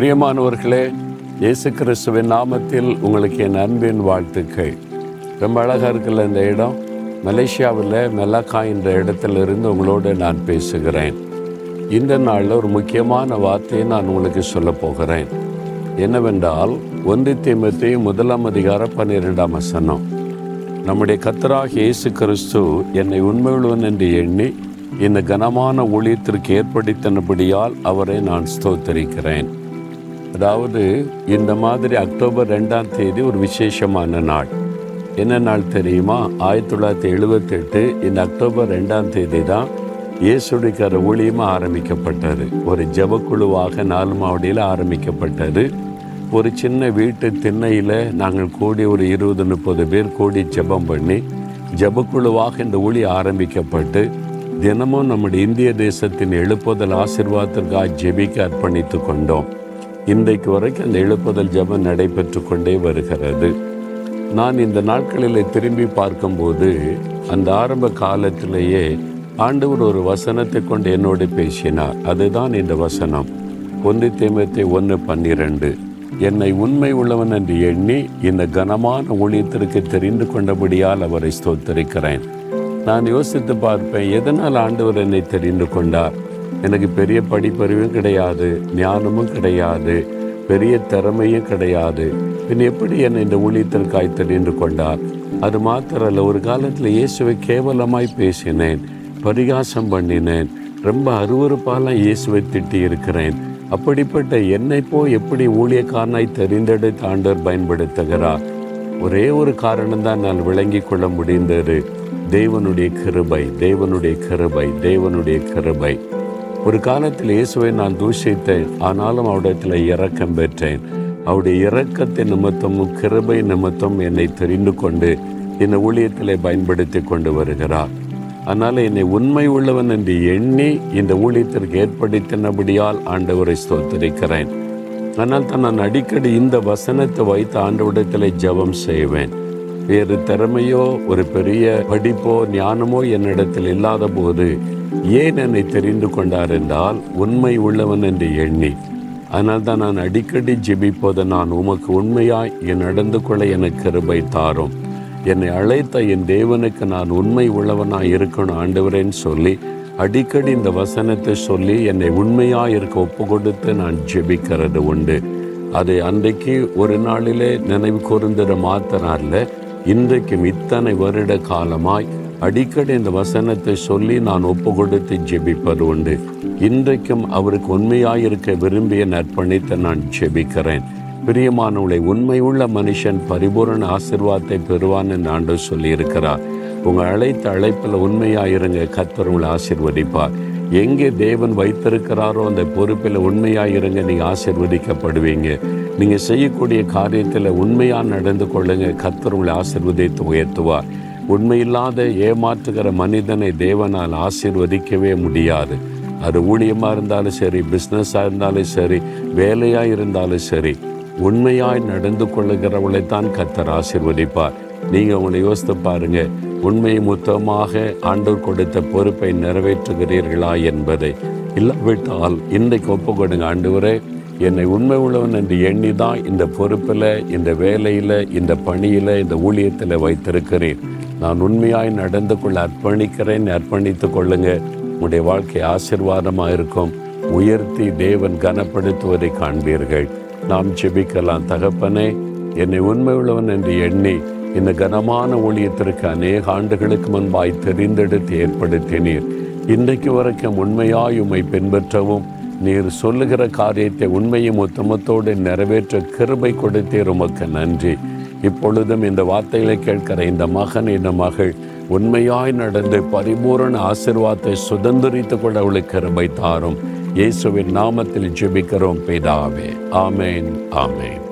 பிரியமானவர்களே இயேசு கிறிஸ்துவின் நாமத்தில் உங்களுக்கு என் அன்பின் வாழ்த்துக்கள். ரொம்ப அழகாக இருக்குல்ல இந்த இடம்? மலேசியாவில் மெலக்கா என்ற இடத்துல இருந்து உங்களோடு நான் பேசுகிறேன். இந்த நாளில் ஒரு முக்கியமான வார்த்தையை நான் உங்களுக்கு சொல்ல போகிறேன். என்னவென்றால் ஒன்று தீமத்தை முதலாம் அதிகார பன்னிரெண்டாம் வசனம். நம்முடைய கத்தராக இயேசு கிறிஸ்து என்னை உண்மையுள்ளவன் என்று எண்ணி இந்த கனமான ஊழியத்திற்கு ஏற்படுத்தினபடியால் அவரை நான் ஸ்தோத்தரிக்கிறேன். அதாவது இந்த மாதிரி அக்டோபர் ரெண்டாம் தேதி ஒரு விசேஷமான நாள். என்ன நாள் தெரியுமா? ஆயிரத்தி தொள்ளாயிரத்தி எழுபத்தெட்டு இந்த அக்டோபர் ரெண்டாம் தேதி தான் இயேசுடிக்கார ஊழியமாக ஆரம்பிக்கப்பட்டது. ஒரு ஜபக்குழுவாக நாலு மாவடியில் ஆரம்பிக்கப்பட்டது. ஒரு சின்ன வீட்டு திண்ணையில் நாங்கள் கூடி ஒரு இருபது முப்பது பேர் கூடி ஜெபம் பண்ணி ஜபக்குழுவாக இந்த ஊழி ஆரம்பிக்கப்பட்டு தினமும் நம்முடைய இந்திய தேசத்தின் எழுப்புதல் ஆசிர்வாதத்திற்காக ஜெபிக்க அர்ப்பணித்து கொண்டோம். இன்றைக்கு வரைக்கும் அந்த எழுப்புதல் ஜெபம் நடைபெற்று கொண்டே வருகிறது. நான் இந்த நாட்களில் திரும்பி பார்க்கும்போது அந்த ஆரம்ப காலத்திலேயே ஆண்டவர் ஒரு வசனத்தை கொண்டு என்னோடு பேசினார். அதுதான் இந்த வசனம். ஒன்று தீமத்தை ஒன்று பன்னிரண்டு. என்னை உண்மை உள்ளவன் என்று எண்ணி இந்த கனமான ஊழியத்திற்கு தெரிந்து கொண்டபடியால் அவரை ஸ்தோத்தரிக்கிறேன். நான் யோசித்து பார்ப்பேன் எதனால் ஆண்டவர் என்னை தெரிந்து கொண்டார்? எனக்கு பெரிய படிப்பறிவும் கிடையாது ஞானமும் கிடையாது பெரிய திறமையும் கிடையாது. பின் எப்படி என்னை இந்த ஊழியத்திற்காய் தெரிந்து கொண்டார்? அது மாத்திரல்ல ஒரு காலத்தில் இயேசுவை கேவலமாய் பேசினேன் பரிகாசம் பண்ணினேன் ரொம்ப அருவறுப்பாலாம் இயேசுவை திட்டி இருக்கிறேன் அப்படிப்பட்ட என்னை போ எப்படி ஊழியக்காரனாய் தெரிந்தெடுத்து ஆண்டவர் பயன்படுத்துகிறார்? ஒரே ஒரு காரணம்தான் நான் விளங்கி கொள்ள முடிந்தது. தேவனுடைய கிருபை தேவனுடைய கிருபை தேவனுடைய கிருபை. ஒரு காலத்தில் இயேசுவை நான் தூஷித்தேன். ஆனாலும் அவரிடத்தில் இறக்கம் பெற்றேன். அவருடைய இறக்கத்தை நிமித்தமும் கிருபை நிமித்தம் என்னை தெரிந்து கொண்டு இந்த ஊழியத்தில் பயன்படுத்தி கொண்டு வருகிறார். அதனால் என்னை உண்மை உள்ளவன் என்று எண்ணி இந்த ஊழியத்திற்கு ஏற்படுத்தினபடியால் ஆண்டவரை ஸ்தோத்தரிக்கிறேன். ஆனால் தான் நான் அடிக்கடி இந்த வசனத்தை வைத்து ஆண்டவிடத்தில் ஜெபம் செய்வேன். வேறு திறமையோ ஒரு பெரிய படிப்போ ஞானமோ என்னிடத்தில் இல்லாத போது ஏன் என்னை தெரிந்து கொண்டார் என்றால் உண்மை உள்ளவன் என்று எண்ணி. அதனால் தான் நான் அடிக்கடி ஜெபிப்போது நான் உமக்கு உண்மையாய் என் நடந்து கொள்ள எனக்கு கிருபை தாரும். என்னை அழைத்த என் தேவனுக்கு நான் உண்மை உள்ளவனாக இருக்கணும் ஆண்டவரேன்னு சொல்லி அடிக்கடி இந்த வசனத்தை சொல்லி என்னை உண்மையாக இருக்க ஒப்பு கொடுத்து நான் ஜெபிக்கிறது உண்டு. அதை அன்றைக்கு ஒரு நாளிலே நினைவு கூர்ந்திட மாத்தினார்ல இன்றைக்கும் இத்தனை வருட காலமாய் அடிக்கடி இந்த வசனத்தை சொல்லி நான் ஒப்பு கொடுத்து ஜெபிப்பது உண்டு. இன்றைக்கும் அவருக்கு உண்மையாயிருக்க விரும்பிய நற்பணித்தை நான் ஜெபிக்கிறேன். பிரியமானவளை உண்மையுள்ள மனுஷன் பரிபூரண ஆசிர்வாதத்தை பெறுவான்னு நான் சொல்லியிருக்கிறார். உங்கள் அழைத்த அழைப்பில் உண்மையாயிருங்க கத்தர் உங்களை ஆசிர்வதிப்பார். எங்கே தேவன் வைத்திருக்கிறாரோ அந்த பொறுப்பில் உண்மையாயிருங்க நீங்கள் ஆசிர்வதிக்கப்படுவீங்க. நீங்கள் செய்யக்கூடிய காரியத்தில் உண்மையாக நடந்து கொள்ளுங்க கத்தர் உங்களை ஆசிர்வதித்து உயர்த்துவார். உண்மையில்லாத ஏமாற்றுகிற மனிதனை தேவனால் ஆசிர்வதிக்கவே முடியாது. அது ஊழியமாக இருந்தாலும் சரி பிஸ்னஸாக இருந்தாலும் சரி வேலையாக இருந்தாலும் சரி உண்மையாய் நடந்து கொள்ளுகிறவளை தான் கத்தர் ஆசிர்வதிப்பார். நீங்கள் உங்களை யோசித்து பாருங்க உண்மை மொத்தமாக ஆண்டவர் கொடுத்த பொறுப்பை நிறைவேற்றுகிறீர்களா என்பதை. இல்லாவிட்டால் இன்றைக்கு ஒப்பு கொடுங்க ஆண்டவரே என்னை உண்மை உள்ளவன் என்று எண்ணி தான் இந்த பொறுப்பில் இந்த வேலையில் இந்த பணியில் இந்த ஊழியத்தில் வைத்திருக்கிறேன். நான் உண்மையாய் நடந்து கொள்ள அர்ப்பணிக்கிறேன். அர்ப்பணித்து கொள்ளுங்க. உங்களுடைய வாழ்க்கை ஆசிர்வாதமாக இருக்கும். உயர்த்தி தேவன் கனப்படுத்துவதை காண்பீர்கள். நாம் ஜெபிக்கலாம். தகப்பனே என்னை உண்மை உள்ளவன் என்று எண்ணி இந்த கனமான ஊழியத்திற்கு அநேக ஆண்டுகளுக்கு முன்பாய் தெரிந்தெடுத்து ஏற்படுத்தினீர். இன்றைக்கு வரைக்கும் உண்மையாய் உம்மை பின்பற்றவும் நீர் சொல்லுகிற காரியத்தை உண்மையும் உத்தமத்தோடு நிறைவேற்ற கிருபை கொடுத்தீர். உமக்கு நன்றி. இப்பொழுதும் இந்த வார்த்தைகளை கேட்கிற இந்த மகன் இந்த மகள் உண்மையாய் நடந்து பரிபூரண ஆசிர்வாதத்தை சுதந்திரித்து கொள்ள அவளுக்கு கிருபை தாரும். இயேசுவின் நாமத்தில் ஜெபிக்கிறோம் பிதாவே. ஆமேன் ஆமேன்.